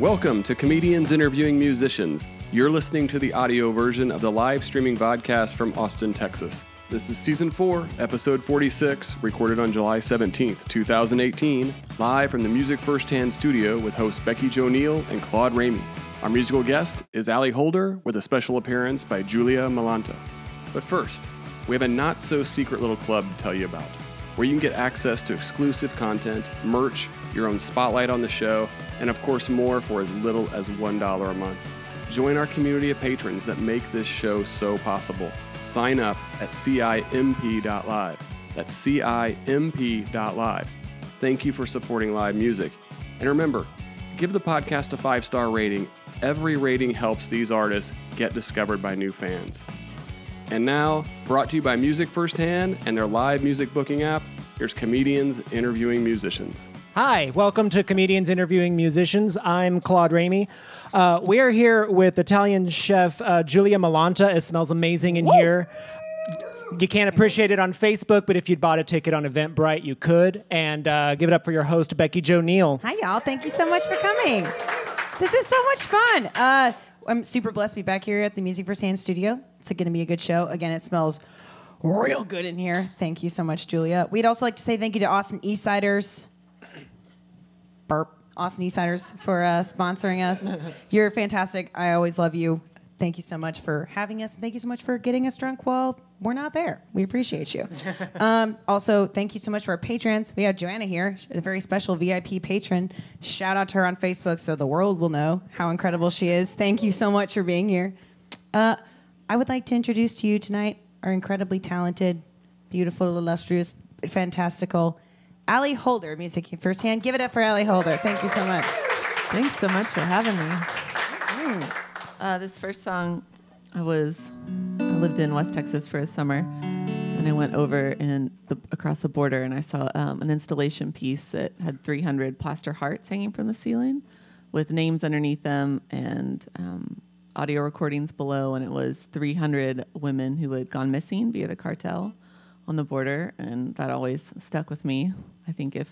Welcome to Comedians Interviewing Musicians. You're listening to the audio version of the live streaming podcast from Austin, Texas. This is season 4, episode 46, recorded on July 17th, 2018, live from the Music Firsthand studio with hosts Becky Jo Neal and Claude Ramey. Our musical guest is Ali Holder with a special appearance by Julia Malanta. But first, we have a not so secret little club to tell you about, where you can get access to exclusive content, merch, your own spotlight on the show, and of course more for as little as $1 a month. Join our community of patrons that make this show so possible. Sign up at CIMP.live. That's CIMP.live. Thank you for supporting live music. And remember, give the podcast a five star rating. Every rating helps these artists get discovered by new fans. And now, brought to you by Music Firsthand and their live music booking app, here's comedians interviewing musicians. Hi, welcome to Comedians Interviewing Musicians. I'm Claude Ramey. Uh, we are here with Italian chef uh, Julia Malanta. It smells amazing in here. You can't appreciate it on Facebook, but if you'd bought a ticket on Eventbrite, you could. And uh, give it up for your host, Becky Jo Neal. Hi, y'all. Thank you so much for coming. This is so much fun. Uh, I'm super blessed to be back here at the Music Firsthand studio. It's going to be a good show. Again, it smells real good in here. Thank you so much, Julia. We'd also like to say thank you to Austin Eastsiders. Burp. Austin Eastsiders for uh, sponsoring us. You're fantastic. I always love you. Thank you so much for having us. Thank you so much for getting us drunk while we're not there. We appreciate you. um, also, thank you so much for our patrons. We have Joanna here, a very special VIP patron. Shout out to her on Facebook so the world will know how incredible she is. Thank you so much for being here. Uh, I would like to introduce to you tonight our incredibly talented, beautiful, illustrious, fantastical Ali Holder, music firsthand. Give it up for Ali Holder. Thank you so much. Thanks so much for having me. Uh, this first song, I was I lived in West Texas for a summer, and I went over in the across the border, and I saw um, an installation piece that had 300 plaster hearts hanging from the ceiling, with names underneath them and um, audio recordings below, and it was 300 women who had gone missing via the cartel on the border, and that always stuck with me. I think if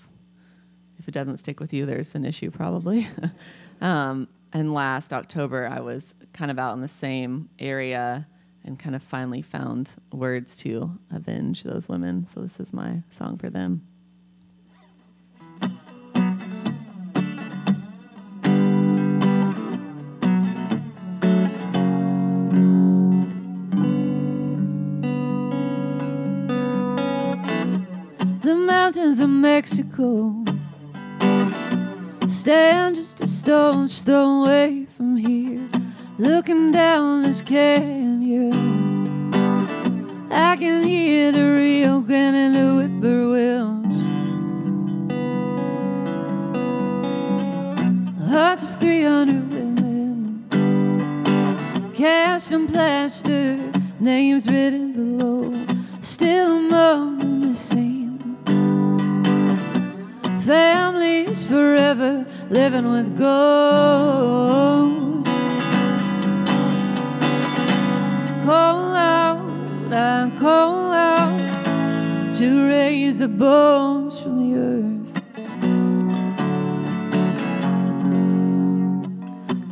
if it doesn't stick with you, there's an issue probably. um, and last October, I was kind of out in the same area and kind of finally found words to avenge those women. So this is my song for them. Mountains of Mexico stand just a stone's throw away from here, looking down this canyon. I can hear the Rio Grande and the whippoorwills. Hearts of 300 women, cast in plaster, names written below, still among the missing. Families forever living with ghosts. Call out, I call out to raise the bones from the earth.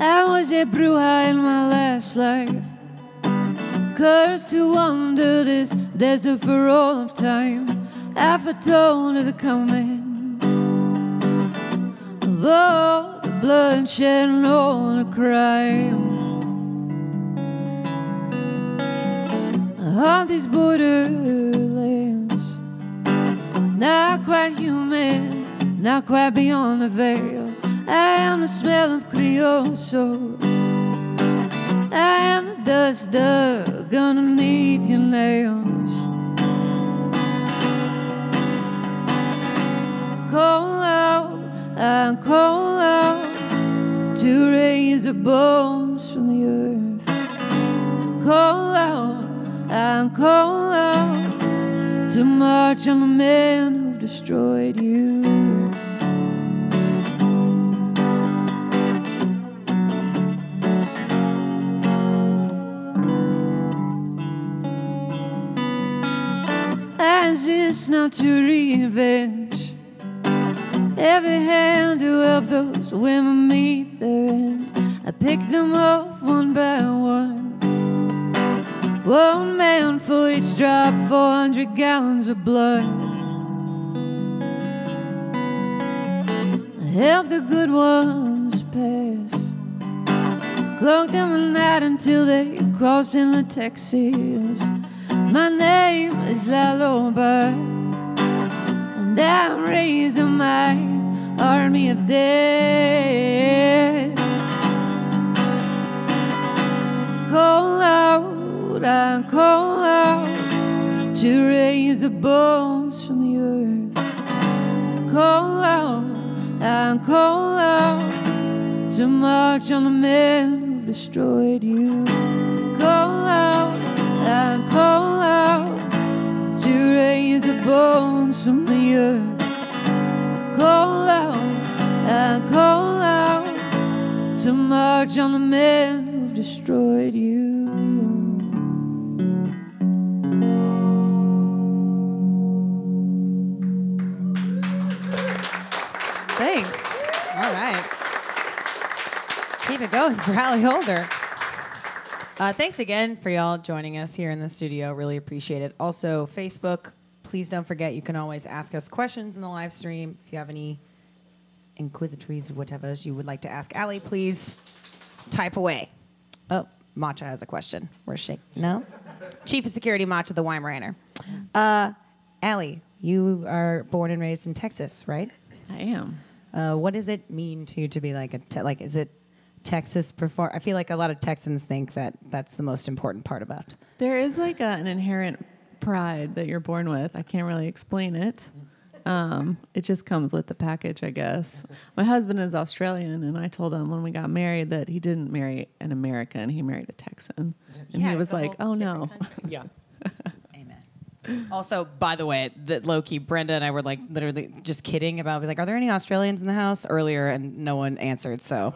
I was a bruja in my last life. Cursed to wander this desert for all of time. I foretold of the coming all the bloodshed and all the crime. On these borderlands, not quite human, not quite beyond the veil. I am the smell of creosote. I am the dust dug underneath your nails. Call out, I call out to raise the bones from the earth. Call out, I call out to march on the men who've destroyed you. I exist not to revenge Every hand to help those women meet their end. I pick them off one by one. One man for each drop, 400 gallons of blood. I help the good ones pass. Cloak them at night until they cross into Texas. My name is Lalo Bird, and I'm raising my army of dead. Call out, I call out to raise the bones from the earth. Call out, I call out to march on the men who destroyed you. Call out, I call out to raise the bones from the earth. Call out, I call out to march on the men who've destroyed you. Thanks. All right. Keep it going for Ali Holder. Uh, thanks again for y'all joining us here in the studio. Really appreciate it. Also, Facebook, please don't forget you can always ask us questions in the live stream. If you have any inquisitories or whatever you would like to ask Ali, please type away. Oh, Matcha has a question. Where's she? No? Chief of Security Matcha the Weimaraner. Uh, Ali, you are born and raised in Texas, right? I am. Uh, what does it mean to you to be like a te- like? Is it Texas perform? I feel like a lot of Texans think that that's the most important part about. There is like a, an inherent pride that you're born with. I can't really explain it. Um, it just comes with the package, I guess. My husband is Australian, and I told him when we got married that he didn't marry an American; he married a Texan. And Yeah, he was like, "Oh no." country. Yeah. Amen. Also, by the way, that Loki, Brenda and I were like literally just kidding about like, are there any Australians in the house earlier, and no one answered. So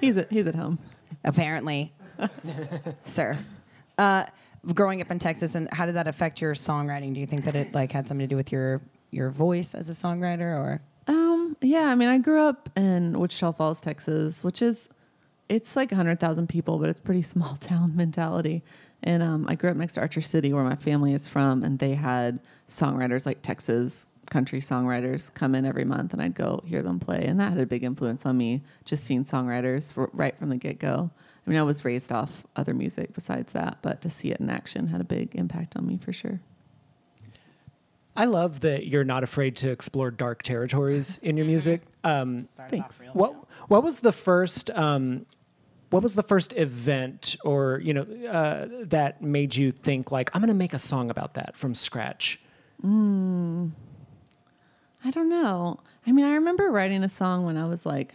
he's at he's at home. apparently, sir. Uh, growing up in Texas, and how did that affect your songwriting? Do you think that it like had something to do with your your voice as a songwriter, or Um, yeah, I mean, I grew up in Wichita Falls, Texas, which is it's like 100,000 people, but it's pretty small town mentality. And um, I grew up next to Archer City, where my family is from, and they had songwriters like Texas country songwriters come in every month, and I'd go hear them play, and that had a big influence on me. Just seeing songwriters for, right from the get go. I mean, I was raised off other music besides that, but to see it in action had a big impact on me for sure. I love that you're not afraid to explore dark territories in your music. Um, Thanks. what What was the first um, What was the first event, or you know, uh, that made you think like I'm going to make a song about that from scratch? I don't know. I mean, I remember writing a song when I was like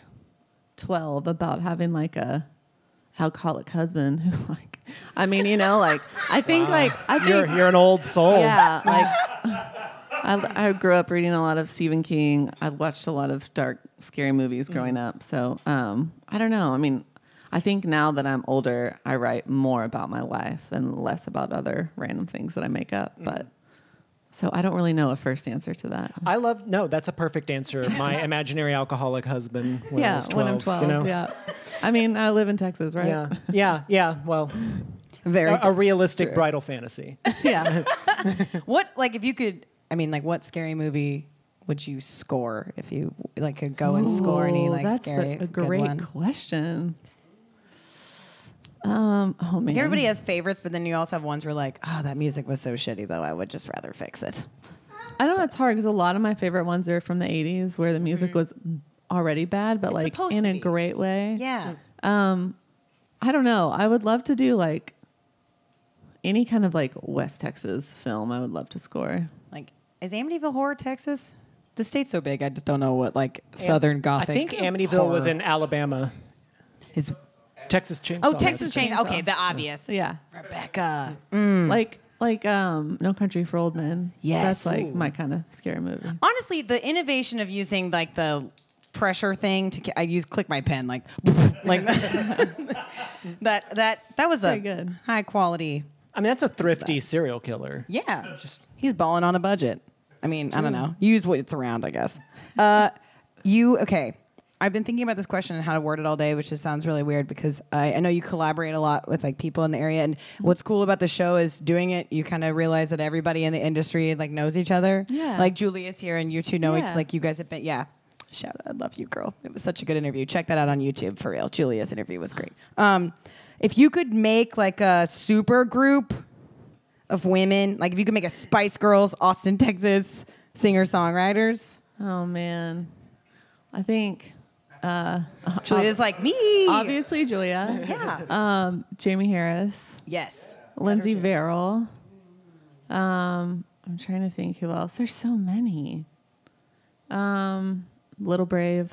12 about having like a alcoholic husband who like I mean, you know, like I think like I think You're you're an old soul. yeah, like I, I grew up reading a lot of Stephen King. I watched a lot of dark, scary movies growing up. So um, I don't know. I mean, I think now that I'm older, I write more about my life and less about other random things that I make up. But so I don't really know a first answer to that. I love no. That's a perfect answer. My imaginary alcoholic husband when I yeah, was 12. when I'm 12. You know? Yeah. I mean, I live in Texas, right? Yeah, yeah, yeah. Well, very a, a realistic bridal fantasy. yeah. what like if you could? I mean, like what scary movie would you score if you like could go and score any Ooh, like that's scary a, a good great one? question. Um, oh man. Everybody has favorites, but then you also have ones where like, oh, that music was so shitty though. I would just rather fix it. I know that's hard because a lot of my favorite ones are from the 80s where the music was already bad, but It's like supposed in to a be. great way. Yeah. Um, I don't know. I would love to do like any kind of like West Texas film. I would love to score. Like, is Amityville Horror Texas? The state's so big, I just don't know what like Southern Gothic. I think Amityville was in Alabama. is. Texas Chainsaw. Oh, Texas Massacre. Chainsaw. Okay, the obvious. Yeah. Rebecca. Like like um No Country for Old Men. Yes. That's like my kind of scary movie. Honestly, the innovation of using like the pressure thing to I use click my pen like like that that that was a Pretty good. high quality. I mean, that's a thrifty serial killer. Yeah, Just he's balling on a budget. I mean, I don't know. Use what's around, I guess. Uh, you okay? I've been thinking about this question and how to word it all day, which just sounds really weird because I, I know you collaborate a lot with like people in the area. And what's cool about the show is doing it. You kind of realize that everybody in the industry like knows each other. Yeah. Like Julia's here, and you two know Yeah. each. Like you guys have been. Yeah. Shout out! I love you, girl. It was such a good interview. Check that out on YouTube for real. Julia's interview was great. Um, if you could make like a super group of women, like if you could make a Spice Girls, Austin, Texas singer songwriters, Oh man, I think Julia's like me. obviously Julia, Yeah. um, Jamie Harris, yes. Lindsay Verrill. Um, I'm trying to think who else. There's so many. Um, Little Brave.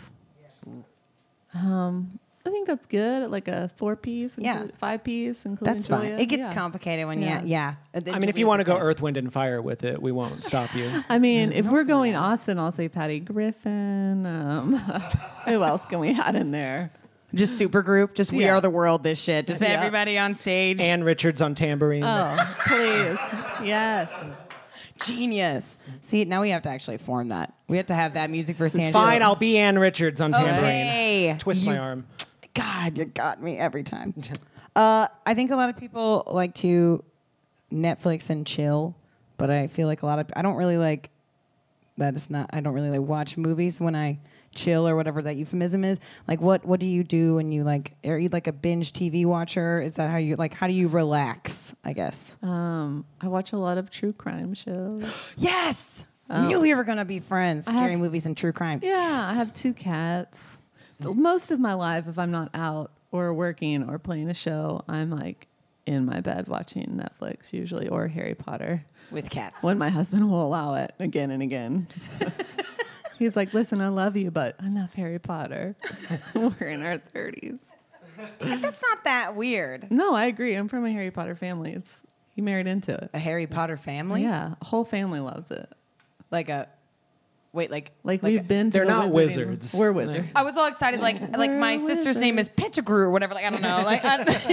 Um, I think that's good. Like a four piece, Yeah. five piece, including That's Julia. fine. It gets Yeah. complicated when Yeah. yeah, yeah. I mean, if you want to go Earth, Wind, and Fire with it, we won't stop you. I mean, if we're going Austin, I'll say Patty Griffin. Um, who else can we add in there? just super group, just we Yeah. are the world. This shit, just Yeah. everybody on stage. Ann Richards on tambourine. Oh, please. Yes. Genius. See, now we have to actually form that. We have to have that music for San Fine, I'll be Ann Richards on tambourine. Okay. Twist my arm. God, you got me every time. uh, I think a lot of people like to Netflix and chill, but I feel like a lot of I don't really like that. Is not I don't really like watch movies when I chill or whatever that euphemism is. Like, what what do you do when you like? Are you like a binge TV watcher? Is that how you like? How do you relax? I guess. Um, I watch a lot of true crime shows. yes. I knew we were gonna be friends. have- Scary movies and true crime. Yeah, I have two cats. Most of my life, if I'm not out or working or playing a show, I'm like in my bed watching Netflix usually or Harry Potter with cats. when my husband will allow it again and again. He's like, listen, I love you, but enough Harry Potter. We're in our 30s. That's not that weird. No, I agree. I'm from a Harry Potter family. It's he married into it. A Harry Potter family. Yeah, whole family loves it. Like a. Wait, like Like, like we've been. To They're the not wizarding- wizards. We're wizards. I was all excited, like like my We're sister's name is Pettigrew or whatever. Like I don't know. Like I don't,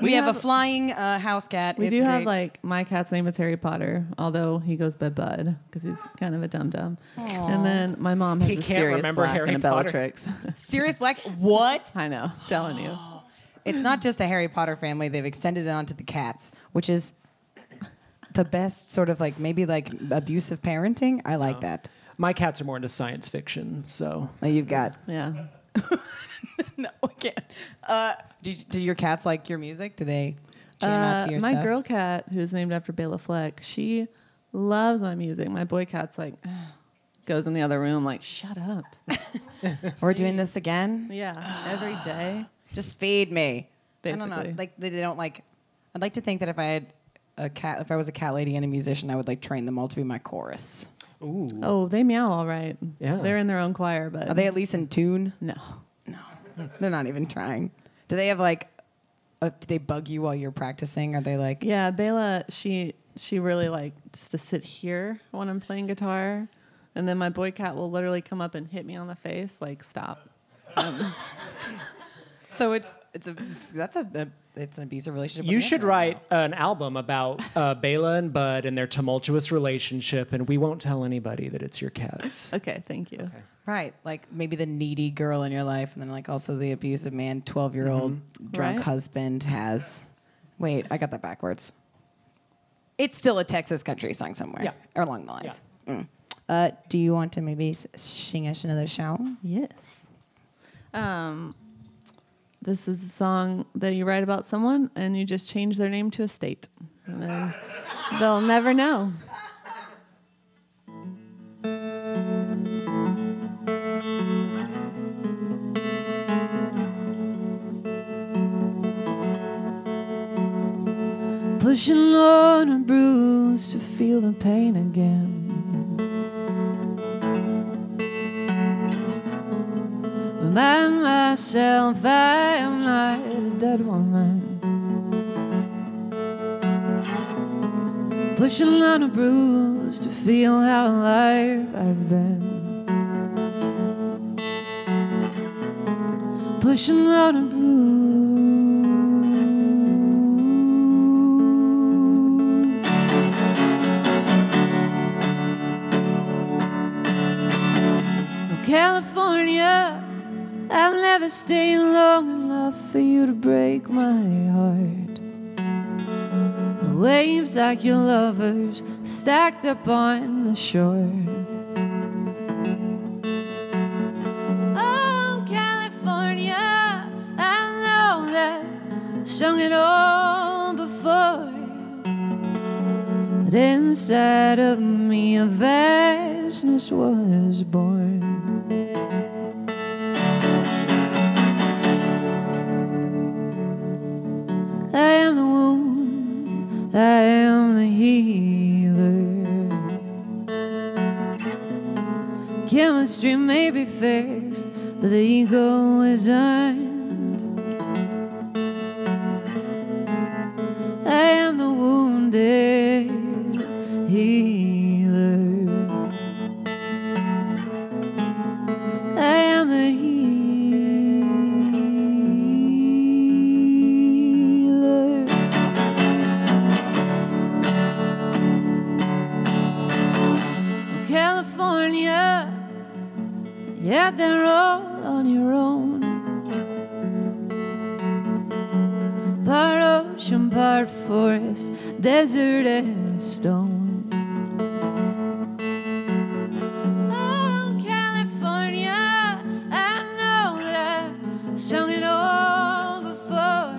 we, We have, a flying uh, house cat. We It's do have great. like my cat's name is Harry Potter, although he goes by Bud because he's kind of a dum dum. And then my mom has He a can't Sirius remember Black Harry and a Potter. Bellatrix. Sirius Black. What? I know, telling you. It's not just a Harry Potter family. They've extended it onto the cats, which is the best sort of like maybe like abusive parenting. I like that. My cats are more into science fiction, so Like you've got Yeah. no, I can't. Uh, do, do your cats like your music? Do they jam out Uh, to your my stuff? girl cat, who's named after Bela Fleck, she loves my music. My boy cat's like goes in the other room like, shut up. We're doing this again. Yeah, every day. Just feed me. I don't know. Basically. Like they they don't like. I'd like to think that if I had a cat, if I was a cat lady and a musician, I would like train them all to be my chorus. Ooh. Oh, they meow all right. Yeah. They're in their own choir, but Are they at least in tune? no. No, they're not even trying. Do they have like? Uh, do they bug you while you're practicing? Are they like? Yeah, Bela, she she really likes to sit here when I'm playing guitar, and then my boy cat will literally come up and hit me on the face, like stop. So it's it's a that's a, a it's an abusive relationship. You should animals. write an album about uh, Bela and Bud and their tumultuous relationship, and we won't tell anybody that it's your cats. Okay, thank you. Right, like maybe the needy girl in your life, and then like also the abusive man, twelve year old drunk Right. husband has. Wait, I got that backwards. It's still a Texas country song somewhere, Yeah. or along the lines. Mm. Uh, do you want to maybe sing us another song? Yes. Um, this is a song that you write about someone, and you just change their name to a state, and then they'll never know. Pushing on a bruise to feel the pain again. Remind myself I am not a dead woman. Pushing on a bruise to feel how alive I've been. Pushing on a bruise. California, I've never stayed long enough for you to break my heart. The waves like your lovers stacked up on the shore. Oh, California, I know that I've sung it all before. But inside of me, a vastness was born. I am the wound, I am the healer. Chemistry may be fixed, but the ego isn't. Desert and stone. Oh, California, I know that I've sung it all before.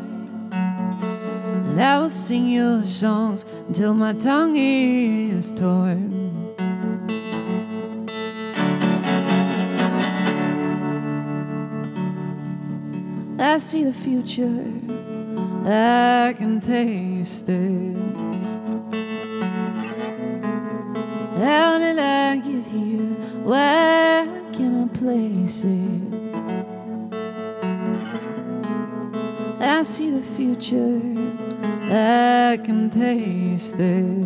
And I will sing your songs until my tongue is torn. I see the future, I can taste it. How did I get here? Where can I place it? I see the future, I can taste it.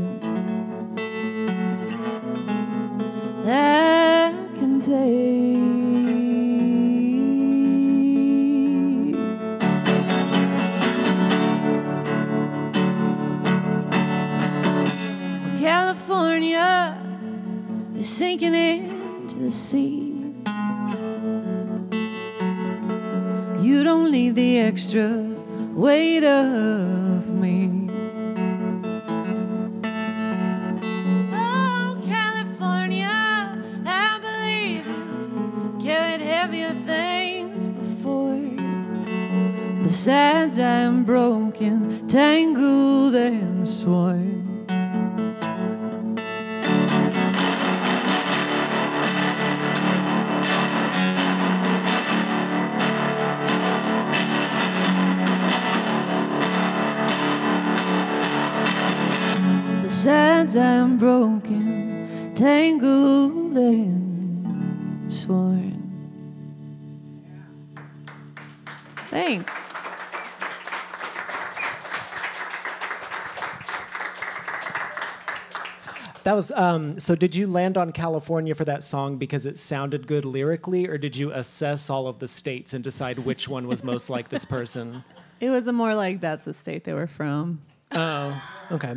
That was um, so. Did you land on California for that song because it sounded good lyrically, or did you assess all of the states and decide which one was most like this person? It was a more like that's the state they were from. Oh, okay.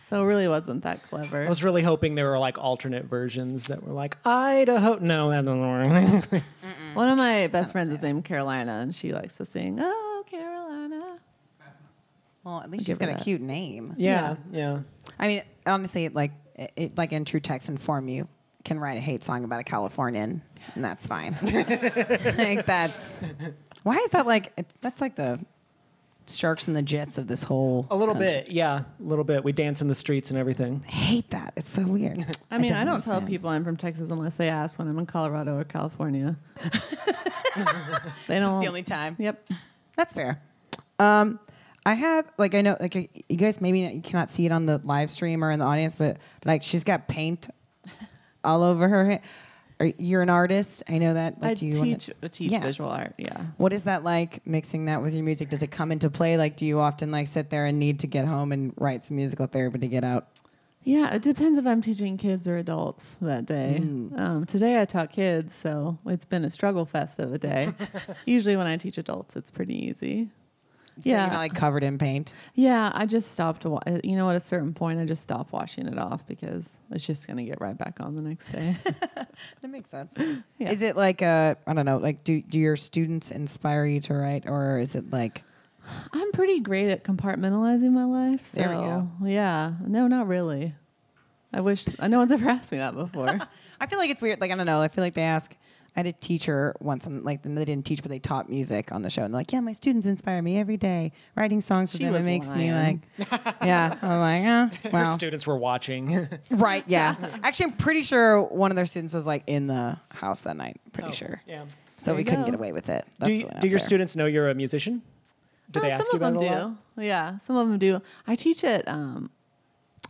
So it really wasn't that clever. I was really hoping there were like alternate versions that were like Idaho. No, that doesn't know. One of my best friends is named Carolina, and she likes to sing, Oh, Carolina. Well, at least give she's got her a that. cute name. yeah, yeah. I mean, honestly, like it, it, like in true Texan form, you can write a hate song about a Californian, and that's fine. like that's why is that like it, that's like the sharks and the jets of this whole A little country. bit, yeah, a little bit. We dance in the streets and everything. I hate that. It's so weird. I mean, I don't, tell people I'm from Texas unless they ask when I'm in Colorado or California. they don't. It's the only time. Yep. That's fair. Um, I have like I know like you guys maybe you cannot see it on the live stream or in the audience, but like she's got paint all over her. hand. Are, you're an artist. I know that. Like, I do you wanna- teach, teach Yeah. visual art. Yeah. What is that like mixing that with your music? Does it come into play? Like, do you often like sit there and need to get home and write some musical therapy to get out? Yeah, it depends if I'm teaching kids or adults that day. Um, today I taught kids, so it's been a struggle fest of a day. Usually when I teach adults, it's pretty easy. So Yeah. you're not like covered in paint. Yeah, I just stopped. Wa- uh, you know, at a certain point, I just stopped washing it off because it's just gonna get right back on the next day. That makes sense. Yeah. Is it like a I don't know, like do do your students inspire you to write or is it like I'm pretty great at compartmentalizing my life. So There we go. yeah, no, not really. I wish no one's ever asked me that before. I feel like it's weird. Like I don't know. I feel like they ask. I had a teacher once, and like they didn't teach, but they taught music on the show. And they're like, "Yeah, my students inspire me every day. Writing songs for She them, it was makes me like, yeah." I'm like, oh, Your wow, students were watching. right, yeah. Actually, I'm pretty sure one of their students was like in the house that night. Pretty sure. yeah. So There we you couldn't go. get away with it. That's Do, you, really do your students know you're a musician? Do they Uh, ask some you of about them it a do. lot? Yeah, some of them do. I teach it. Um,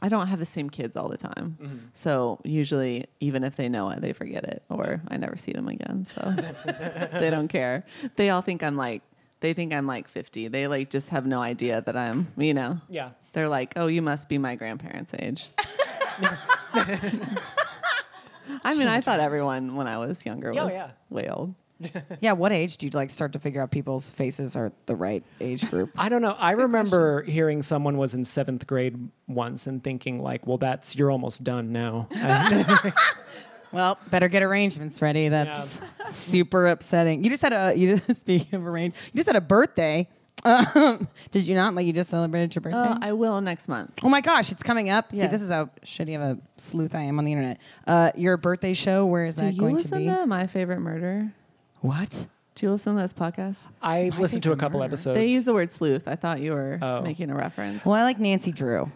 I don't have the same kids all the time, Mm-hmm. so usually, even if they know it, they forget it, or I never see them again. So they don't care. They all think I'm like. They think I'm like 50. They like just have no idea that I'm. You know. Yeah. They're like, oh, you must be my grandparents' age. I mean, I thought everyone when I was younger Oh, was yeah. way old. Yeah, what age do you like start to figure out people's faces are the right age group? I don't know. I remember hearing someone was in seventh grade once and thinking like, "Well, that's you're almost done now." Well, better get arrangements ready. That's super upsetting. You just had a you just speaking of arrange, you just had a birthday. Um, did you not? Like you just celebrated your birthday? Uh, I will next month. oh my gosh, it's coming up. See, this is how shitty of a sleuth I am on the internet. Uh, your birthday show. Where is Do that going to listen be? to My Favorite Murder? What? Do you listen to this podcast? I listened to a couple Murder. episodes. They use the word sleuth. I thought you were Oh. making a reference. Well, I like Nancy Drew.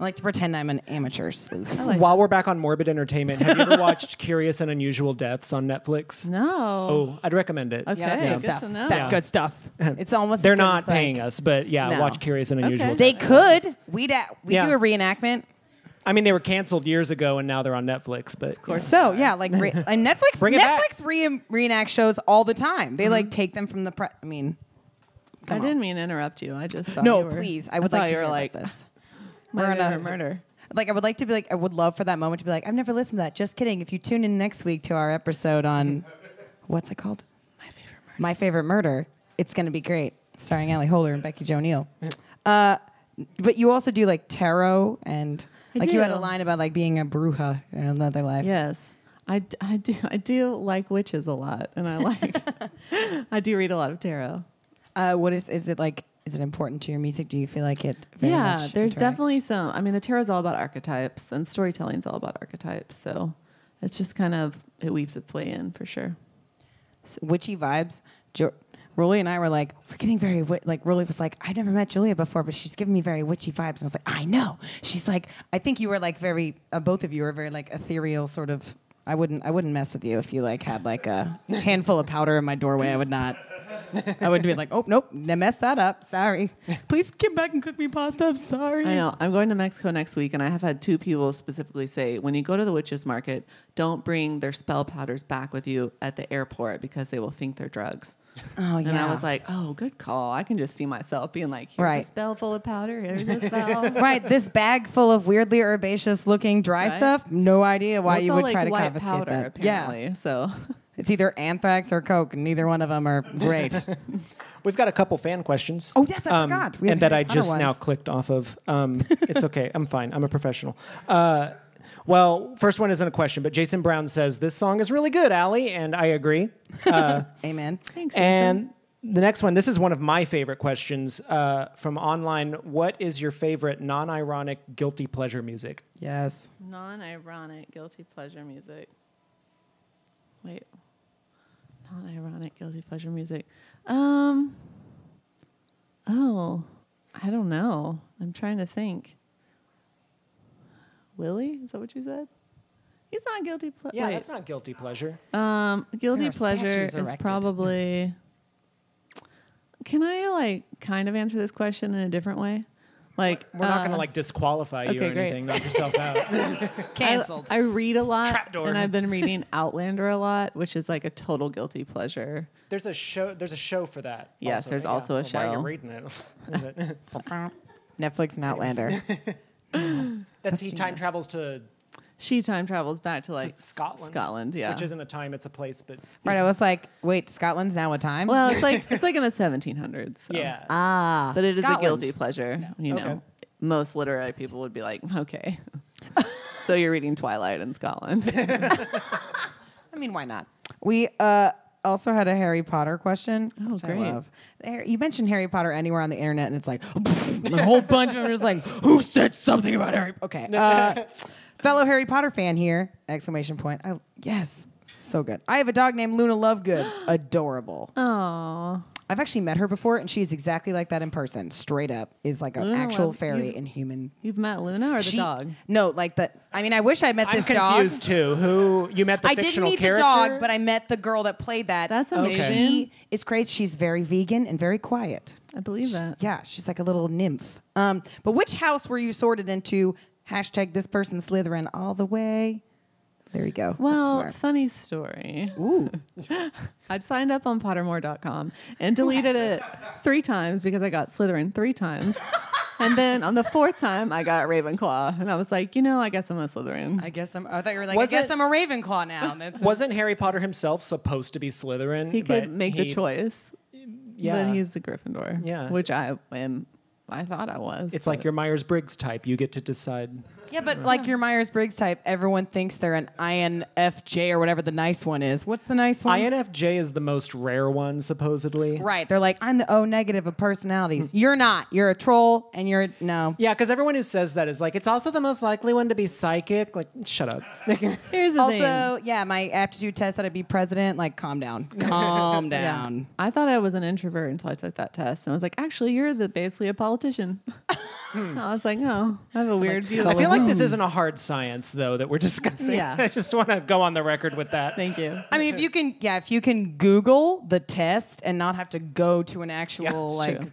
I like to pretend I'm an amateur sleuth. Like While we're back on morbid entertainment, have you ever watched Curious and Unusual Deaths on Netflix? no. Oh, I'd recommend it. Okay. Yeah, that's good good stuff. to. That's Yeah. good stuff. It's almost. They're not as, like- paying us, but yeah, No. watch Curious and Unusual Okay. They could. We'd a- we Yeah. do a reenactment. I mean, they were canceled years ago, and now they're on Netflix. But of course. So yeah, like re- and Netflix. Bring it back. Mm-hmm. Netflix re- reenact shows all the time. They like take them from the. Pre- I mean, I come on. didn't mean to interrupt you. I just thought No, you were, please. I would thought like to you were hear about like this. My We're on a- favorite murder. Like I would like to be like I would love for that moment to be like I've never listened to that. Just kidding. If you tune in next week to our episode on what's it called? My favorite murder. My favorite murder. It's gonna be great. Starring Ali Holder and Becky Jo Neal. Uh, but you also do like tarot and I like you had a line about like being a bruja in another life. Yes. I, I do I do like witches a lot, and I like I do read a lot of tarot. Uh, what is is it like? Is it important to your music? Do you feel like it? Very yeah, there's interacts? definitely some. I mean, the tarot is all about archetypes, and storytelling's all about archetypes. So it's just kind of it weaves its way in for sure. s- witchy vibes. Jo- Rolly and I were like, we're getting very wi-. like. Rolly was like, I never met Julia before, but she's giving me very witchy vibes. And I was like, I know. She's like, I think you were like very. Uh, both of you were very like ethereal, sort of. I wouldn't. I wouldn't mess with you if you like had like a handful of powder in my doorway. I would not. I would be like, oh nope, I messed that up. Sorry. Please come back and cook me pasta. I'm sorry. I know. I'm going to Mexico next week, and I have had two people specifically say, when you go to the witches market, don't bring their spell powders back with you at the airport because they will think they're drugs. Oh yeah. And I was like, oh, good call. I can just see myself being like, here's Right. a spell full of powder. Here's a spell. right, this bag full of weirdly herbaceous looking dry Right? stuff. No idea why Well, it's you all, would like, try to white confiscate powder, that. apparently. So It's either anthrax or coke, and neither one of them are great. We've got a couple fan questions. Oh, yes, I forgot. We and that I Harry Potter just now clicked off of. Um, it's okay. I'm fine. I'm a professional. Uh, well, first one isn't a question, but Jason Brown says this song is really good, Ali, and I agree. Amen. thanks. And the next one, this is one of my favorite questions uh, from online. What is your favorite non-ironic guilty pleasure music? Yes. non-ironic guilty pleasure music. Wait, non-ironic guilty pleasure music. Um. Oh, I don't know. I'm trying to think. Willie, is that what you said? He's not guilty pleasure. Yeah, that's not guilty pleasure. Um, guilty There are pleasure statues is erected. probably. Can I like kind of answer this question in a different way? Like We're not going to uh, like disqualify you okay, or great. anything. Knock yourself out. Canceled. I, I read a lot, Trapdoor. and I've been reading Outlander a lot, which is like a total guilty pleasure. There's a show. There's a show for that. Yes, there's also a Well, While show. you're reading it, Is it? Netflix and Outlander. That's he time travels to she time travels back to like Scotland. Scotland, yeah. Which isn't a time, it's a place, but Right. I was like, wait, Scotland's now a time? well, it's like it's like in the 1700s. so- yeah. ah. But it is a Scotland. guilty pleasure. You know, Okay. most literary people would be like, okay. so you're reading Twilight in Scotland. I mean, why not? We uh, also had a Harry Potter question. Oh, which I great. love. You mentioned Harry Potter anywhere on the internet, and it's like a whole bunch of them are just like, who said something about Harry? Okay. Uh, fellow Harry Potter fan here! Exclamation point. I, yes, so good. I have a dog named Luna Lovegood. Adorable. Oh, I've actually met her before, and she's exactly like that in person. Straight up, is like an Luna actual Love- fairy you've- in human. you've met Luna or the She- dog? No, like the. I mean, I wish I met I'm this dog. confused too. Who you met the I didn't fictional meet character? the dog, but I met the girl that played that. That's Okay. amazing. She is crazy. She's very vegan and very quiet. I believe She's- that. Yeah, she's like a little nymph. Um, but which house were you sorted into? Hashtag this person Slytherin all the way. There you go. Well, funny story. Ooh. I'd signed up on Pottermore.com and deleted it three times because I got Slytherin three times. and then on the fourth time, I got Ravenclaw. And I was like, you know, I guess I'm a Slytherin. I guess I'm. I thought you were like. Was I guess it- I'm a Ravenclaw now. That's Wasn't Harry Potter himself supposed to be Slytherin? he could but make the he- choice. Yeah. But he's a Gryffindor. Yeah. Which I am. I thought I was. It's like your Myers Briggs type. You get to decide. Yeah, but like your Myers Briggs type, everyone thinks they're an INFJ or whatever the nice one is. What's the nice one? INFJ is the most rare one, supposedly. Right. They're like, I'm the O negative of personalities. Mm. You're not. You're a troll, and you're no. Yeah, because everyone who says that is like, it's also the most likely one to be psychic. Like, shut up. Here's the thing. Also, yeah, my aptitude test said I'd be president. Like, calm down, calm down. I thought I was an introvert until I took that test, and I was like, "Actually, you're the basically a politician." I was like, "Oh, I have a weird view." I feel like this isn't a hard science, though, that we're discussing. Yeah. I just want to go on the record with that. Thank you. I mean, if you can, yeah, if you can Google the test and not have to go to an actual it's like. true.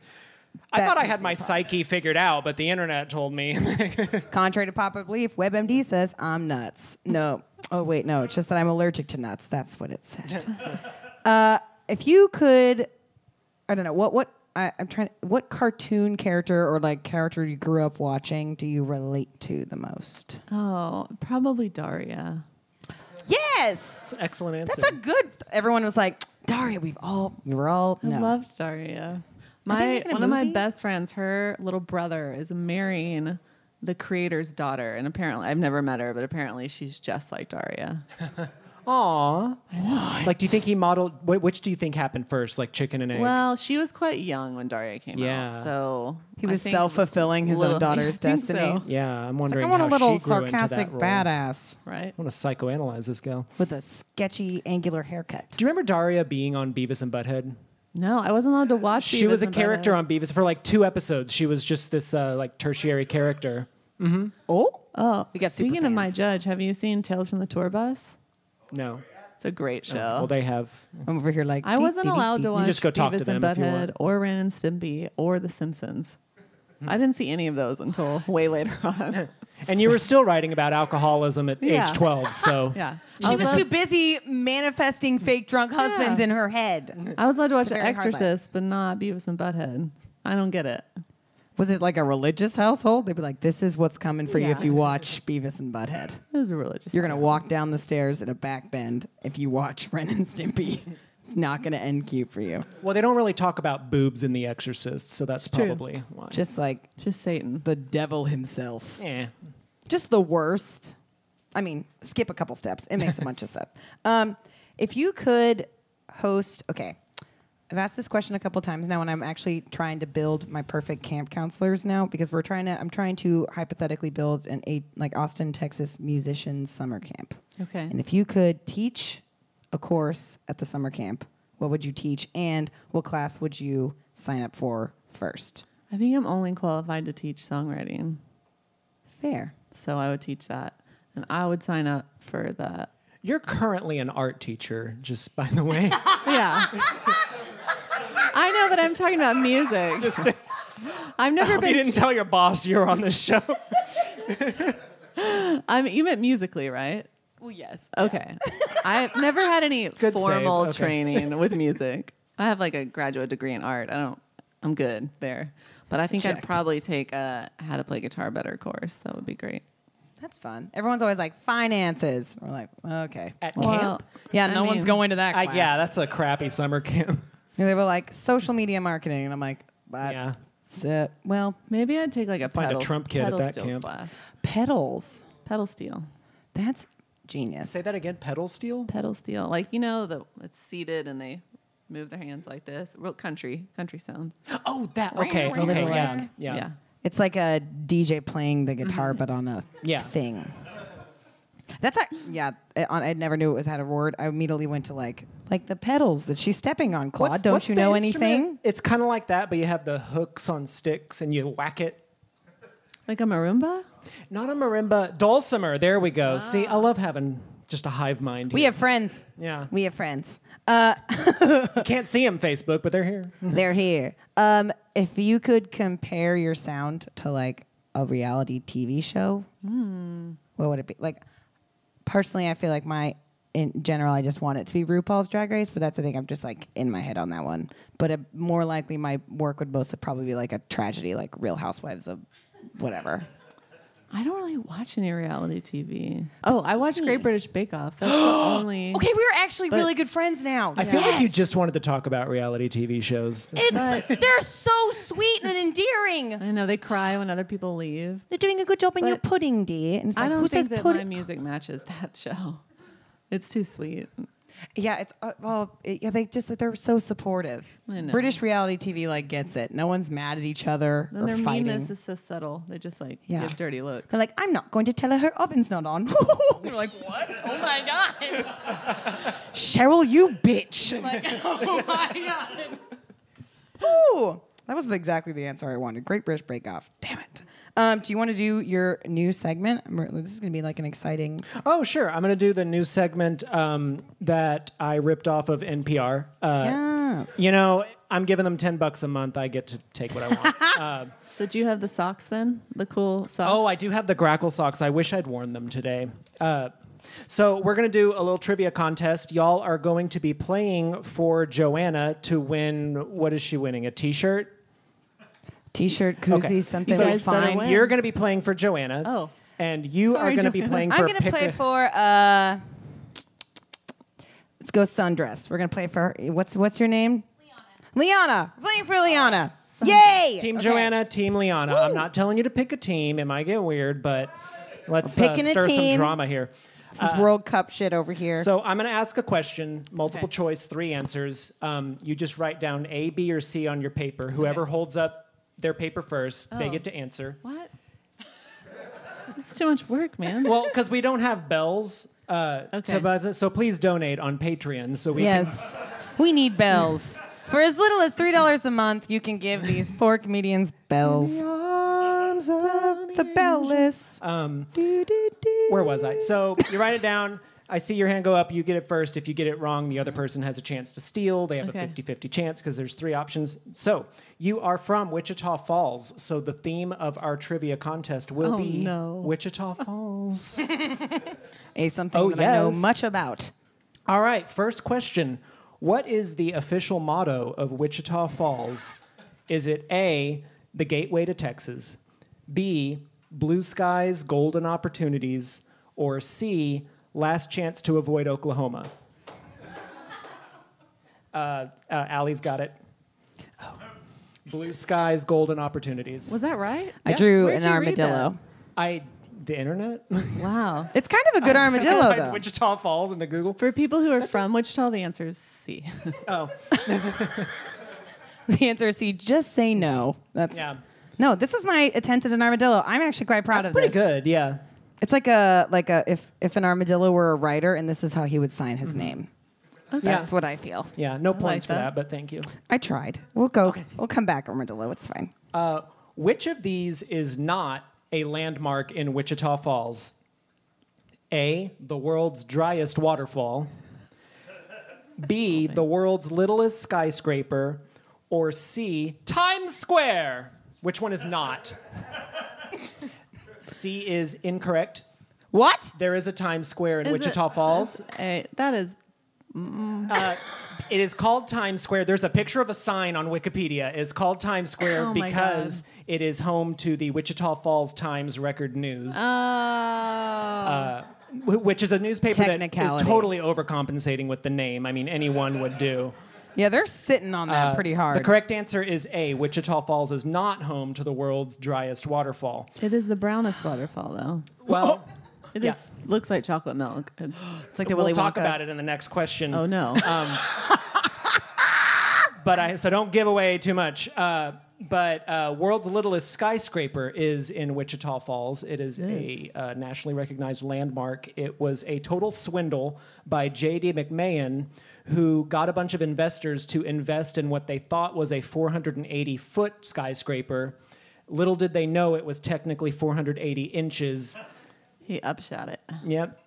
I thought I had my be psyche figured out, but the internet told me. Contrary to popular belief, WebMD says I'm nuts. No. Oh wait, no. It's just that I'm allergic to nuts. That's what it said. uh, if you could, I don't know what what I, I'm trying. What cartoon character or like character you grew up watching do you relate to the most? Oh, probably Daria. Yes, that's an excellent answer. that's a good. Everyone was like Daria. We've all we were all I loved Daria. My making a one of my best friends, her little brother, is marrying the creator's daughter, and apparently I've never met her, but apparently she's just like Daria. Aw. Like, do you think he modeled? wh- Which do you think happened first, like chicken and egg? Well, she was quite young when Daria came Yeah. out, so He I was think self-fulfilling his little- own daughter's I think destiny. so, yeah, I'm It's like, wondering I want a how little she grew into sarcastic that role. badass right? I want to psychoanalyze this gal. with a sketchy angular haircut. Do you remember Daria being on Beavis and Butthead? No, I wasn't allowed to watch. she Beavis was a and character Butthead. on Beavis for like two episodes. She was just this uh, like tertiary character. Mm-hmm. Oh, Oh, We got super speaking of my fans. judge, have you seen Tales from the Tour Bus? No. It's a great oh, show. Well, they have. I'm over here like I beep, wasn't beep, allowed beep, to watch just go talk to Beavis and them if you Butthead want. or Ren and Stimpy or The Simpsons. I didn't see any of those until way later on. And you were still writing about alcoholism at Yeah. age 12, so. yeah, She I was allowed- too busy manifesting fake drunk husbands Yeah. in her head. I was allowed to watch The very hard life. Exorcist, but not Beavis and Butthead. I don't get it. Was it like a religious household? They'd be like, "This is what's coming for you if you watch Beavis and Butthead. It was a religious. You're gonna walk down the stairs in a back bend if you watch Ren and Stimpy. It's not gonna end cute for you. Well, they don't really talk about boobs in The Exorcist, so that's true. probably why. Just like Just Satan. the devil himself. yeah. just the worst. I mean, skip a couple steps. It makes a bunch of stuff. Um, if you could host, okay, I've asked this question a couple times now, and I'm actually trying to build my perfect camp counselors now because we're trying to. I'm trying to hypothetically build an eight like Austin, Texas musicians summer camp. Okay. And if you could teach a course at the summer camp, what would you teach, and what class would you sign up for first? I think I'm only qualified to teach songwriting, Fair. so I would teach that, and I would sign up for that. You're currently an art teacher, just by the way. Yeah. I know, but I'm talking about music. just, I've never been. you didn't tell your boss you were on this show. I mean, you meant musically, right? Well, yes. Okay. I've never had any Good save, formal okay. training with music. I have like a graduate degree in art. I don't. I'm good there, but I think I'd Checked. probably take a how to play guitar better course. That would be great. That's fun. Everyone's always like finances. We're like, okay. At Well, camp? Yeah, I no one's mean, going to that I, yeah, that's a crappy summer camp. And they were like social media marketing, and I'm like, but yeah. that's it. Well, Maybe I'd take like a Find a pedal, Trump kid at pedal that steel camp. class. pedals. Pedal steel. That's genius. Say that again. Pedal steel. Pedal steel. Like you know the it's seated and they move their hands like this. Real country, country sound. Oh, that. Okay. A little Okay. Yeah. Yeah. yeah. It's like a DJ playing the guitar, mm-hmm. but on a Yeah. thing. That's a, yeah. Eh, I, I never knew it was had a word. I immediately went to like like the pedals that she's stepping on. Claude, What's- don't what's you the know instrument? anything? It's kind of like that, but you have the hooks on sticks and you whack it. Like a marimba. Not a marimba, dulcimer. There we go. See, I ah. love having just a hive mind. We here. have friends. Yeah. We have friends. Uh, you can't see them Facebook, but they're here. They're here. Um, if you could compare your sound to like a reality TV show, hmm. what would it be? Like, personally, I feel like my, in general, I just want it to be RuPaul's Drag Race, but that's I think I'm just like in my head on that one. But it, more likely, my work would mostly probably be like a tragedy, like Real Housewives of whatever. I don't really watch any reality TV. Oh, I watch Great British Bake Off. That's the only. Okay, we're actually But- really good friends now. I feel like you Yes. just wanted to talk about reality TV shows. It's they're so sweet and endearing. I know they cry when other people leave. They're doing a good job in your But pudding, dear. And it's like, I don't who think says that pudding? my music matches that show. It's too sweet. Yeah, it's uh, well, it, yeah, they just they're so supportive. I know. British reality TV like gets it. No one's mad at each other Then or their fighting. meanness is so subtle. They just like Yeah. give dirty looks. They're like, I'm not going to tell her her oven's not on. You're like, what? Oh my god, Cheryl, you bitch! Like, oh my god. Ooh, that was exactly the answer I wanted. Great British Break Off. Damn it. Um, do you want to do your new segment? This is going to be like an exciting. Oh, sure. I'm going to do the new segment um, that I ripped off of NPR. Uh, Yes. You know, I'm giving them 10 bucks a month. I get to take what I want. So do you have the socks then? The cool socks? oh, I do have the Grackle socks. I wish I'd worn them today. Uh, so we're going to do a little trivia contest. Y'all are going to be playing for Joanna to win. What is she winning? A T-shirt? T-shirt, koozie, Okay. something So guys fine. You're going to be playing for Joanna. Oh. And you Sorry, are going to be playing for I'm gonna play a- for uh let's go sundress. We're gonna play for what's what's your name? Liana. Liana. Playing for Liana. Yay! Team Okay. Joanna, Team Liana. I'm not telling you to pick a team. It might get weird, but let's uh, stir some drama here. This is World Cup shit over here. So I'm going to ask a question, multiple Okay. choice, three answers. Um, you just write down A, B, or C on your paper. Whoever holds up their paper first, they Oh. get to answer. What? It's too much work, man. Well, because we don't have bells. Uh, Okay. so, but- so please donate on Patreon so we can. yes. We need bells. For as little as three dollars a month, you can give these poor comedians bells. Arms of The bellless. Um, where was I? So you write it down. I see your hand go up. You get it first. If you get it wrong, the other mm-hmm. person has a chance to steal. They have Okay. a 50 50 chance because there's three options. So you are from Wichita Falls. So the theme of our trivia contest will Oh, be no. Wichita Falls. A something Oh, that I know much about. All right, first question. What is the official motto of Wichita Falls? Is it A, the gateway to Texas, B, blue skies, golden opportunities, or C, last chance to avoid Oklahoma? Uh, uh, Ali's got it. Oh. Blue skies, golden opportunities. Was that right? I Yes. drew Where'd an armadillo. I the internet? Wow. It's kind of a good armadillo, Typed though. Wichita Falls into Google. For people who are from Wichita, the answer is C. Oh, The answer is C. Just say no. That's yeah. no. This was my attempt at an armadillo. I'm actually quite proud That's of pretty this. good. Yeah. It's like a like a if if an armadillo were a writer and this is how he would sign his name. That's what I feel. Yeah. No points for that. that, but thank you. I tried. We'll go. We'll come back, armadillo. It's fine. Uh, which of these is not a landmark in Wichita Falls? A, the world's driest waterfall. B, the world's littlest skyscraper. Or C, Times Square. Which one is not? C is incorrect. What? There is a Times Square in Is it- Wichita Falls. A, that is mm. uh, It is called Times Square. There's a picture of a sign on Wikipedia. It's called Times Square Oh my because it is home to the Wichita Falls Times Record News, Oh. Uh, wh- which is a newspaper that is Technicality. totally overcompensating with the name. I mean, anyone would do. Yeah, they're sitting on that Uh, pretty hard. The correct answer is A. Wichita Falls is not home to the world's driest waterfall. it is the brownest waterfall, though. Well, It Yeah. is- looks like chocolate milk. It's, It's like the we'll Willy talk Wonka. about it in the next question. oh no. but I so don't give away too much. Uh, but uh, world's littlest skyscraper is in Wichita Falls. It is a uh, nationally recognized landmark. It was a total swindle by J.D. McMahon, who got a bunch of investors to invest in what they thought was a 480 foot skyscraper. Little did they know it was technically 480 inches. he upshot it. Yep,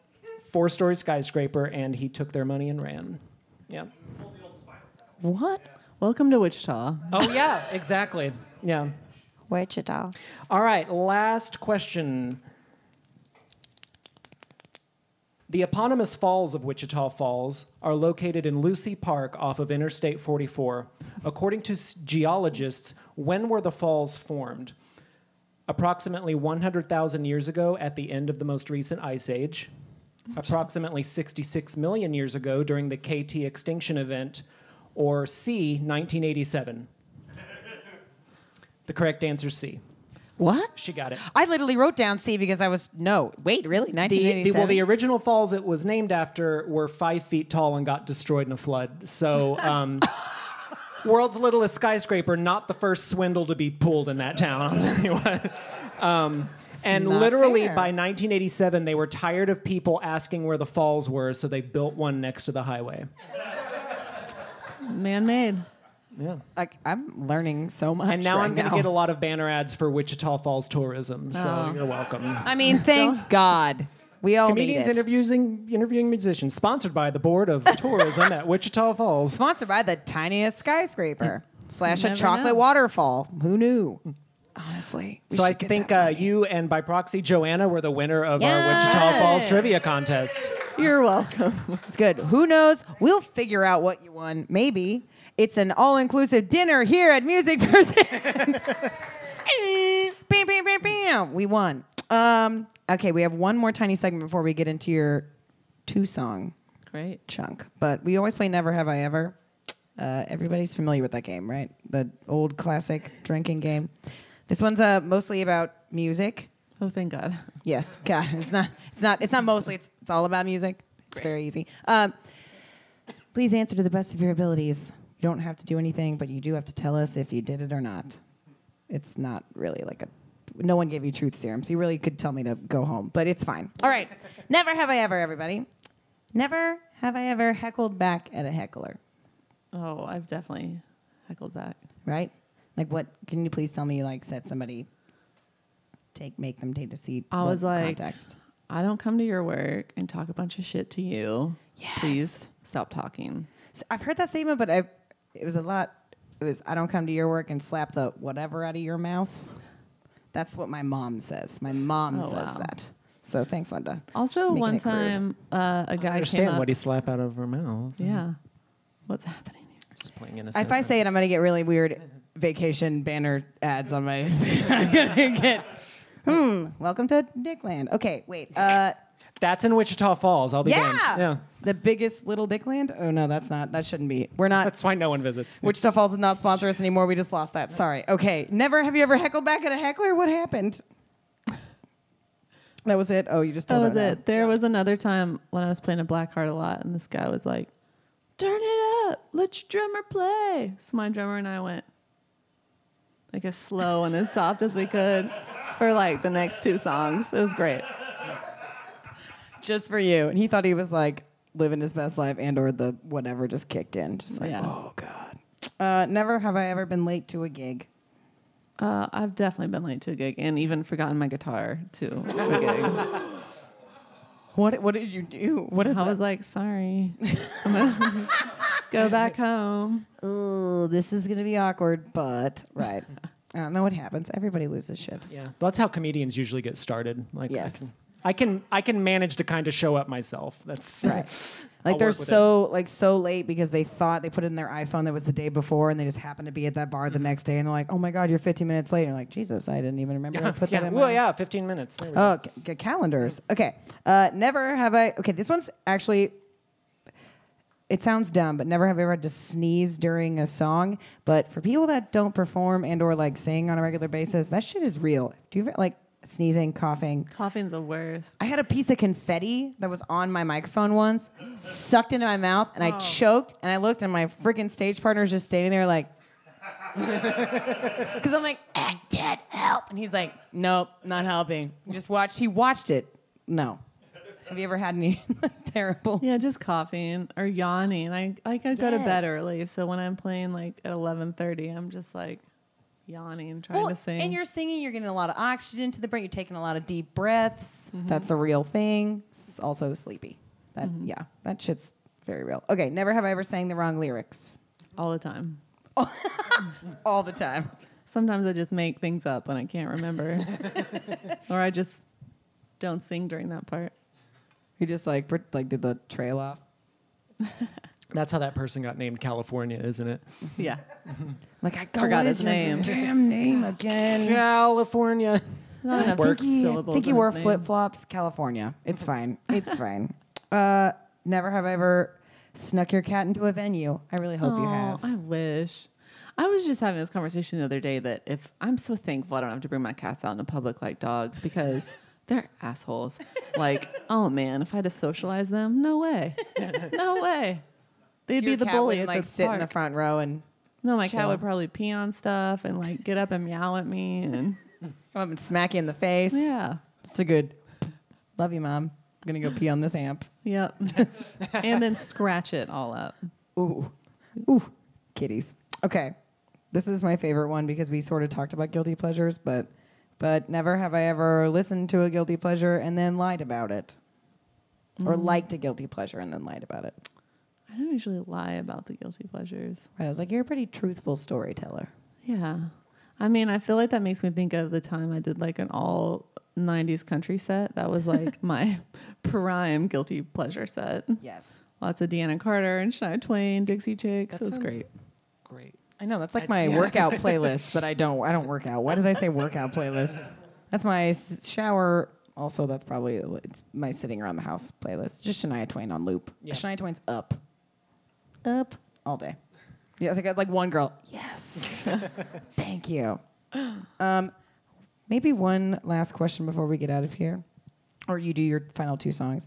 four story skyscraper, and he took their money and ran. Yep. What? Welcome to Wichita. Oh yeah, exactly. Yeah. Wichita. All right, last question. The eponymous falls of Wichita Falls are located in Lucy Park off of Interstate 44. According to geologists, when were the falls formed? Approximately 100,000 years ago at the end of the most recent ice age. Approximately 66 million years ago during the KT extinction event. Or C, 1987. The correct answer is C. What? She got it. I literally wrote down C because I was no. Wait, really? The, 1987. well, the original falls it was named after were five feet tall and got destroyed in a flood. So, um, world's littlest skyscraper, not the first swindle to be pulled in that town. anyway. Um, and not literally fair. by 1987, they were tired of people asking where the falls were, so they built one next to the highway. Man made. Yeah. like, I'm learning so much. And now right I'm going to get a lot of banner ads for Wichita Falls tourism, so Oh. you're welcome. I mean, thank God. We all Comedians need it. interviewing interviewing musicians, sponsored by the Board of Tourism at Wichita Falls. Sponsored by the tiniest skyscraper slash a chocolate know. waterfall. Who knew? Honestly. So I think uh, you and by proxy Joanna were the winner of our Wichita Falls trivia contest. You're welcome. It's good. Who knows? We'll figure out what you won. Maybe it's an all-inclusive dinner here at Music Percent. bam, bam, bam, bam. We won. Um, okay, we have one more tiny segment before we get into your two-song Great. chunk. But we always play Never Have I Ever. Uh, everybody's familiar with that game, right? The old classic drinking game. This one's uh, mostly about music. Oh, thank God. Yes, God, it's not. It's not. It's not mostly. It's it's all about music. It's very easy. Um, please answer to the best of your abilities. You don't have to do anything, but you do have to tell us if you did it or not. It's not really like a. No one gave you truth serum, so you really could tell me to go home, but it's fine. All right. Never have I ever, everybody. Never have I ever heckled back at a heckler. Oh, I've definitely heckled back. Right? Like, what? Can you please tell me? You like, said somebody take make them take a seat. I was like, context. I don't come to your work and talk a bunch of shit to you. Yes. Please stop talking. So I've heard that statement, but I, it was a lot. It was I don't come to your work and slap the whatever out of your mouth. That's what my mom says. My mom Oh, says wow. that. So thanks, Linda. Also, Making one time, uh, a guy came Understand up. what he slap out of her mouth. yeah. What's happening here? Just playing innocent. If I say it, I'm gonna get really weird vacation banner ads on my. I'm gonna get. Hmm. Welcome to Dickland. Okay, wait. Uh, that's in Wichita Falls, I'll be damned. yeah. Yeah. The biggest little Dickland. Oh no, that's not. That shouldn't be. We're not. That's why no one visits. Wichita Falls does not sponsor us anymore. We just lost that. Sorry. Okay. Never have you ever heckled back at a heckler? What happened? That was it. Oh, you just That told was her now. it. There was another time when I was playing a black heart a lot, and this guy was like, "Turn it up, let your drummer play." So my drummer and I went like as slow and as soft as we could for like the next two songs. It was great. Just for you. And he thought he was like living his best life, and or the whatever just kicked in. Just like, Yeah. oh god. Uh, never have I ever been late to a gig. Uh, I've definitely been late to a gig and even forgotten my guitar to a gig. What What did you do? What is I was like, "Sorry, I'm gonna go back home." oh, this is gonna be awkward, but right. I don't know what happens. Everybody loses shit. Yeah. That's how comedians usually get started. Like I Yes. can I can I can manage to kind of show up myself. That's Right. I'll Like they're so like so late because they thought they put it in their iPhone that was the day before and they just happened to be at that bar the next day and they're like, oh my god, you're 15 minutes late. And you're like, Jesus, I didn't even remember to put yeah. that in. Well, my- yeah, 15 minutes. There we. Oh, ca- calendars. Okay. Uh, never have I. Okay, this one's actually. It sounds dumb, but never have I ever had to sneeze during a song. But for people that don't perform and or like sing on a regular basis, that shit is real. Do you ever like sneezing, coughing? Coughing's the worst. I had a piece of confetti that was on my microphone once, sucked into my mouth, and I choked. And I looked, and my freaking stage partner's just standing there like, because I'm like, "Eh, Dad, help! And he's like, Nope, not helping. Just watch. He watched it. No. Have you ever had any terrible? Yeah, just coughing or yawning. I like I go to bed early, so when I'm playing like at 11:30, I'm just like yawning, and trying Well, to sing. and you're singing, you're getting a lot of oxygen to the brain. You're taking a lot of deep breaths. Mm-hmm. That's a real thing. It's also sleepy. That yeah, that shit's very real. Okay, never have I ever sang the wrong lyrics. all the time. All the time. Sometimes I just make things up when I can't remember, or I just don't sing during that part. You just like pr- like did the trail off. That's how that person got named California, isn't it? Yeah, Like I Forgot his name. Damn name again. California. not enough Works. Think he, syllables. think he in wore his name. flip flops. California. It's fine. It's fine. Uh, never have I ever snuck your cat into a venue. I really hope you Aw, have. I wish. I was just having this conversation the other day that if I'm so thankful I don't have to bring my cats out into public like dogs because they're assholes. Like, oh man, if I had to socialize them, no way, no way. They'd Your be the bully at like the sit park. in the front row and no, my cat would probably pee on stuff and like get up and meow at me and come up and smack you in the face. yeah, it's a good. Love you, mom. I'm gonna go pee on this amp. yep, and then scratch it all up. Ooh, ooh, kitties. Okay, this is my favorite one because we sort of talked about guilty pleasures, but but never have I ever listened to a guilty pleasure and then lied about it, or mm. liked a guilty pleasure and then lied about it. I don't usually lie about the guilty pleasures. Right? I was like, you're a pretty truthful storyteller. Yeah. I mean, I feel like that makes me think of the time I did like an all 90s country set. That was like my prime guilty pleasure set. Yes, Lots of Deana Carter and Shania Twain, Dixie Chicks. That it was great. I know that's like my workout playlist, but I don't. I don't work out. Why did I say workout playlist? That's my shower. Also, that's probably it's my sitting around the house playlist. Just Shania Twain on loop. Yeah. Shania Twain's up, up all day. Yeah, I got like one girl. Yes, thank you. Um, maybe one last question before we get out of here, or you do your final two songs.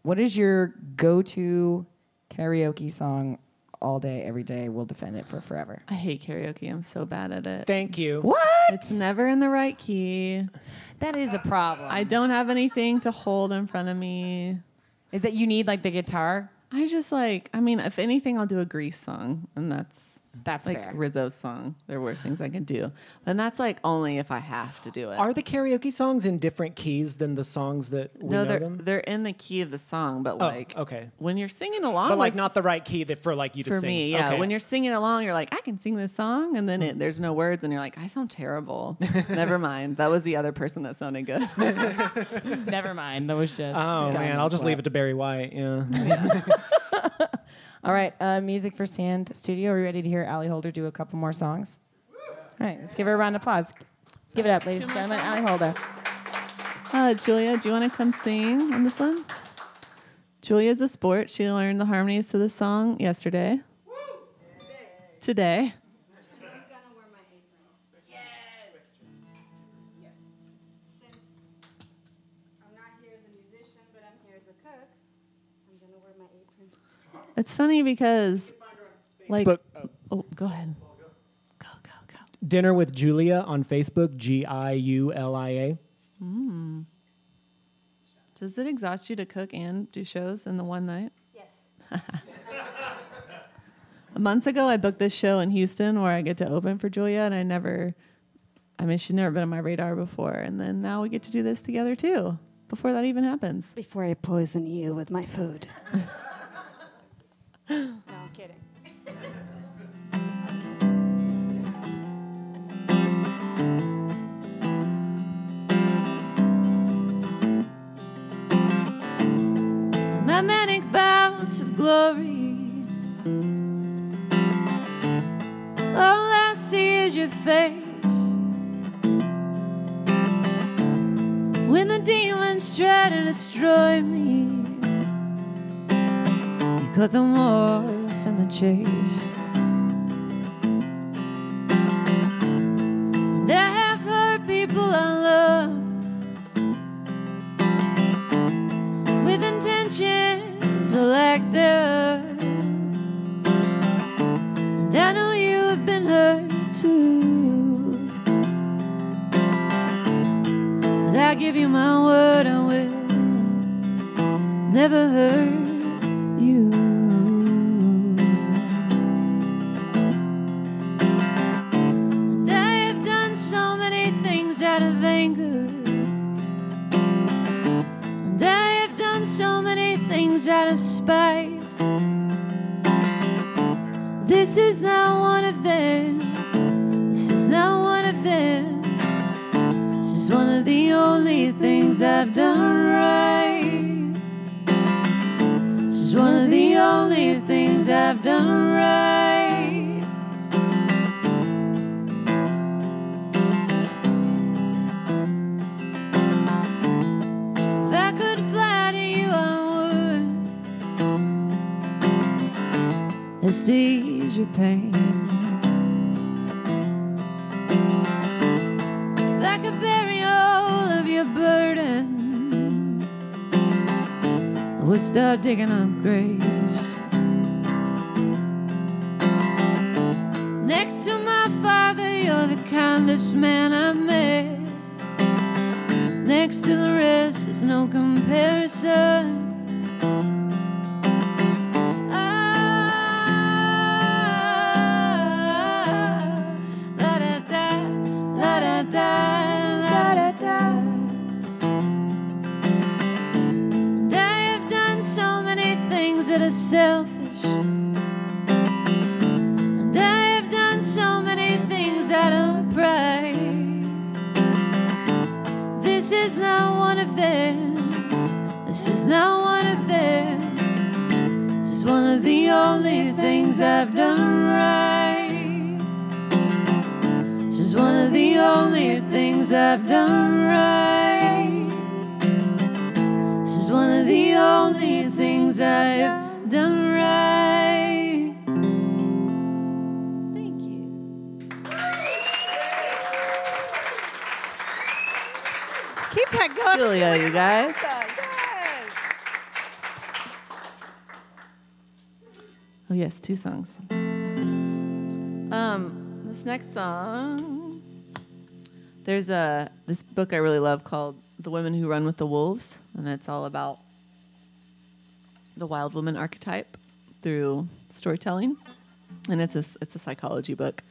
What is your go-to karaoke song all day, every day? We'll defend it for forever. I hate karaoke. I'm so bad at it. Thank you. What? It's never in the right key. That is a problem. I don't have anything to hold in front of me. is that you need like the guitar? I just like, I mean, if anything, I'll do a Grease song, and that's That's like fair. Rizzo's song. They're worst things I can do, and that's like only if I have to do it. Are the karaoke songs in different keys than the songs that we no, know they're them? they're in the key of the song, but Oh, like okay. when you're singing along, But like not the right key that for like you to for sing. me, yeah. Okay. When you're singing along, you're like, I can sing this song, and then Hmm. it, there's no words, and you're like, I sound terrible. Never mind. That was the other person that sounded good. Never mind. That was just. Oh man, I'll just leave it to Barry White. Yeah. All right, uh, music for Sand Studio. Are we ready to hear Ali Holder do a couple more songs? All right, let's give her a round of applause. Let's give it up, ladies and gentlemen. Ali Holder. Uh, Giulia, do you want to come sing on this one? Giulia's a sport. She learned the harmonies to the song yesterday. Today. Funny because, like, Facebook. oh, go ahead. Go, go, go. Dinner with Giulia on Facebook. G I U L I A. Hmm. Does it exhaust you to cook and do shows in the one night? Yes. Months ago, I booked this show in Houston where I get to open for Giulia, and I never, I mean, she'd never been on my radar before. And then now we get to do this together too, before that even happens. Before I poison you with my food. no, kidding. My manic bouts of glory. All I see is your face. When the demons try to destroy me cut them off in the chase. And I have hurt people I love with intentions or lack thereof. And I know you have been hurt too. But I give you my word, I will never hurt you. And I have done so many things out of anger. And I have done so many things out of spite. This is not one of them. This is not one of them. This is one of the only things I've done right. Things I've done right. If I could fly to you, I would. To ease your pain. If I could bury all of your burden, I would start digging up graves. You're the kindest man I've met. Next to the rest, there's no comparison. Ah, many things out of pride. This is not one of them. This is not one of them. This is one of the only things I've done right. This is one of the only things I've done right. This is one of the only things I've done right. Giulia, you guys. Oh yes, two songs. Um, this next song, there's a this book I really love called "The Women Who Run with the Wolves," and it's all about the wild woman archetype through storytelling, and it's a it's a psychology book.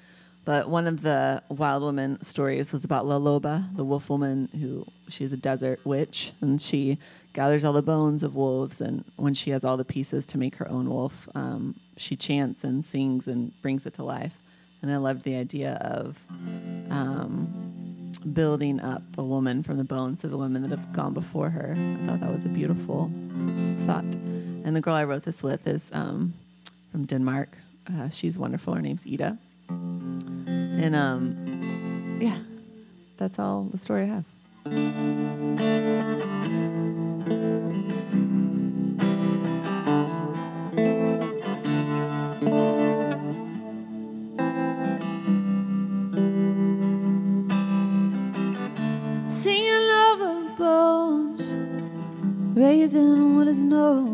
But one of the wild woman stories was about La Loba, the wolf woman who she's a desert witch, and she gathers all the bones of wolves. And when she has all the pieces to make her own wolf, um, she chants and sings and brings it to life. And I loved the idea of um, building up a woman from the bones of the women that have gone before her. I thought that was a beautiful thought. And the girl I wrote this with is um, from Denmark. Uh, she's wonderful. Her name's Ida. And um, yeah, that's all the story I have. Singing over bones, raising what is known,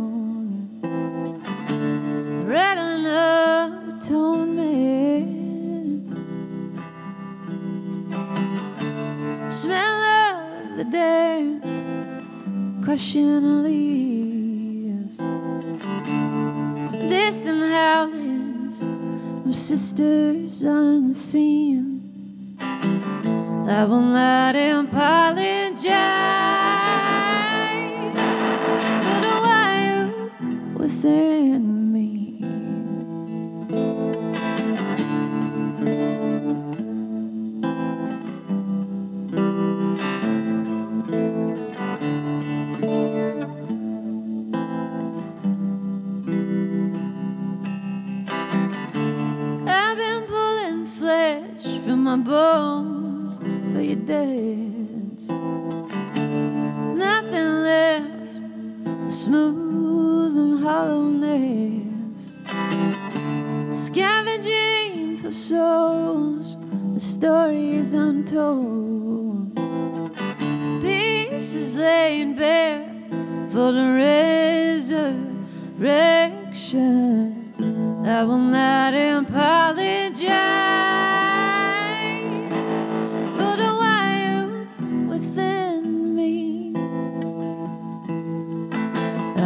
crushing leaves, distant howlings from sisters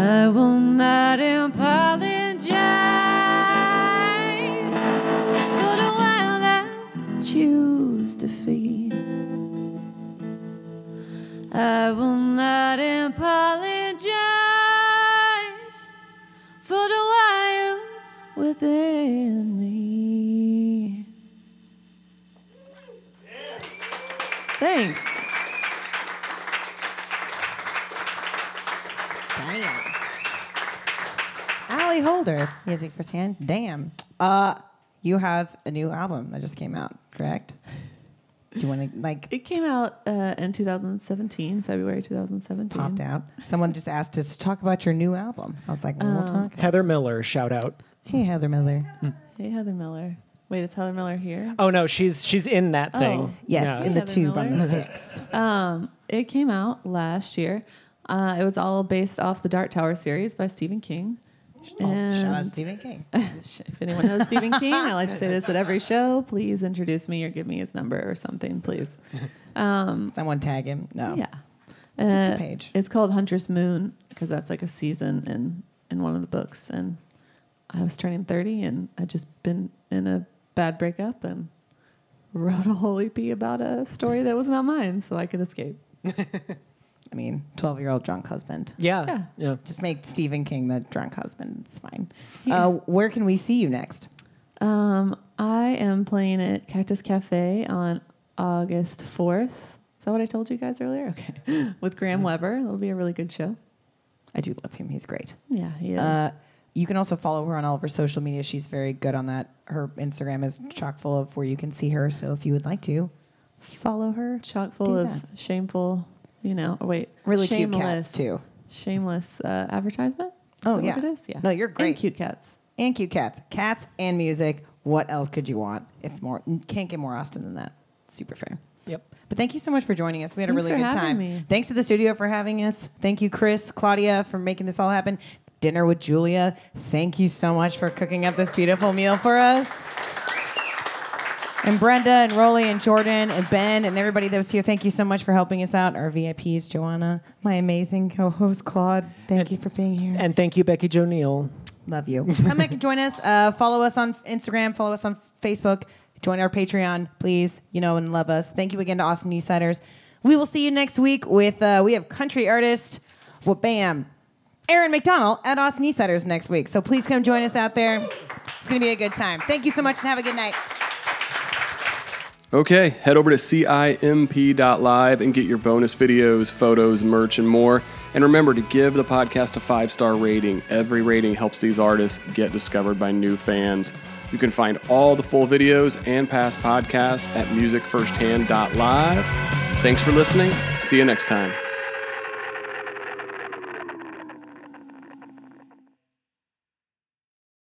I will not apologize music for sand. Damn. Uh, you have a new album that just came out, correct? Do you want to like It came out uh, in 2017, February 2017. popped out? Someone just asked us to talk about your new album. I was like, well, we'll talk. Heather Miller, shout out. Hey, Heather Miller. Hey, Heather Miller. Wait, is Heather Miller here? Oh no, she's she's in that thing. Oh. Yes, Yeah. in the Heather tube on the Miller. sticks. Um, it came out last year. Uh, it was all based off the Dark Tower series by Stephen King. Oh, shout out Stephen King. if anyone knows Stephen King, I like to say this at every show. Please introduce me or give me his number or something, please. Someone tag him. No. Yeah. the Uh, page. It's called Huntress Moon because that's like a season in in one of the books. And I was turning 30 and I'd just been in a bad breakup and wrote a whole EP about a story that was not mine so I could escape. I mean, 12 year old drunk husband. Yeah. Yeah. Yeah. Just make Stephen King the drunk husband. It's fine. Yeah. Uh, where can we see you next? Um, I am playing at Cactus Cafe on August 4th. Is that what I told you guys earlier? Okay. With Graham Weber. It'll be a really good show. I do love him. He's great. Yeah, he is. Uh, you can also follow her on all of her social media. She's very good on that. Her Instagram is chock full of where you can see her. So if you would like to, follow her. Chock full do of that. shameful, you know, oh, wait. Really shameless, cute cats too. Shameless uh, advertisement? Is Oh, that yeah. What it is? Yeah. No, you're great. And cute cats. And cute cats. Cats and music. What else could you want? It's more can't get more Austin than that. Super fair. Yep. But thank you so much for joining us. We had Thanks a really for good time. me. Thanks to the studio for having us. Thank you, Chris, Claudia, for making this all happen. Dinner with Giulia. Thank you so much for cooking up this beautiful meal for us. And Brenda and Rolly and Jordan and Ben and everybody that was here, thank you so much for helping us out. Our VIPs, Joanna, my amazing co-host Claude. Thank you for being here. And thank you, Becky Jo Neal. Love you. Come back and join us. Uh, follow us on Instagram. Follow us on Facebook. Join our Patreon, please. You know and love us. Thank you again to Austin Eastciders. We will see you next week with uh, we have country artist, well, bam, Aaron McDonald at Austin Eastciders next week. So please come join us out there. It's gonna be a good time. Thank you so much and have a good night. Okay, head over to CIMP.live and get your bonus videos, photos, merch, and more. And remember to give the podcast a five star rating. Every rating helps these artists get discovered by new fans. You can find all the full videos and past podcasts at musicfirsthand.live. Thanks for listening. See you next time.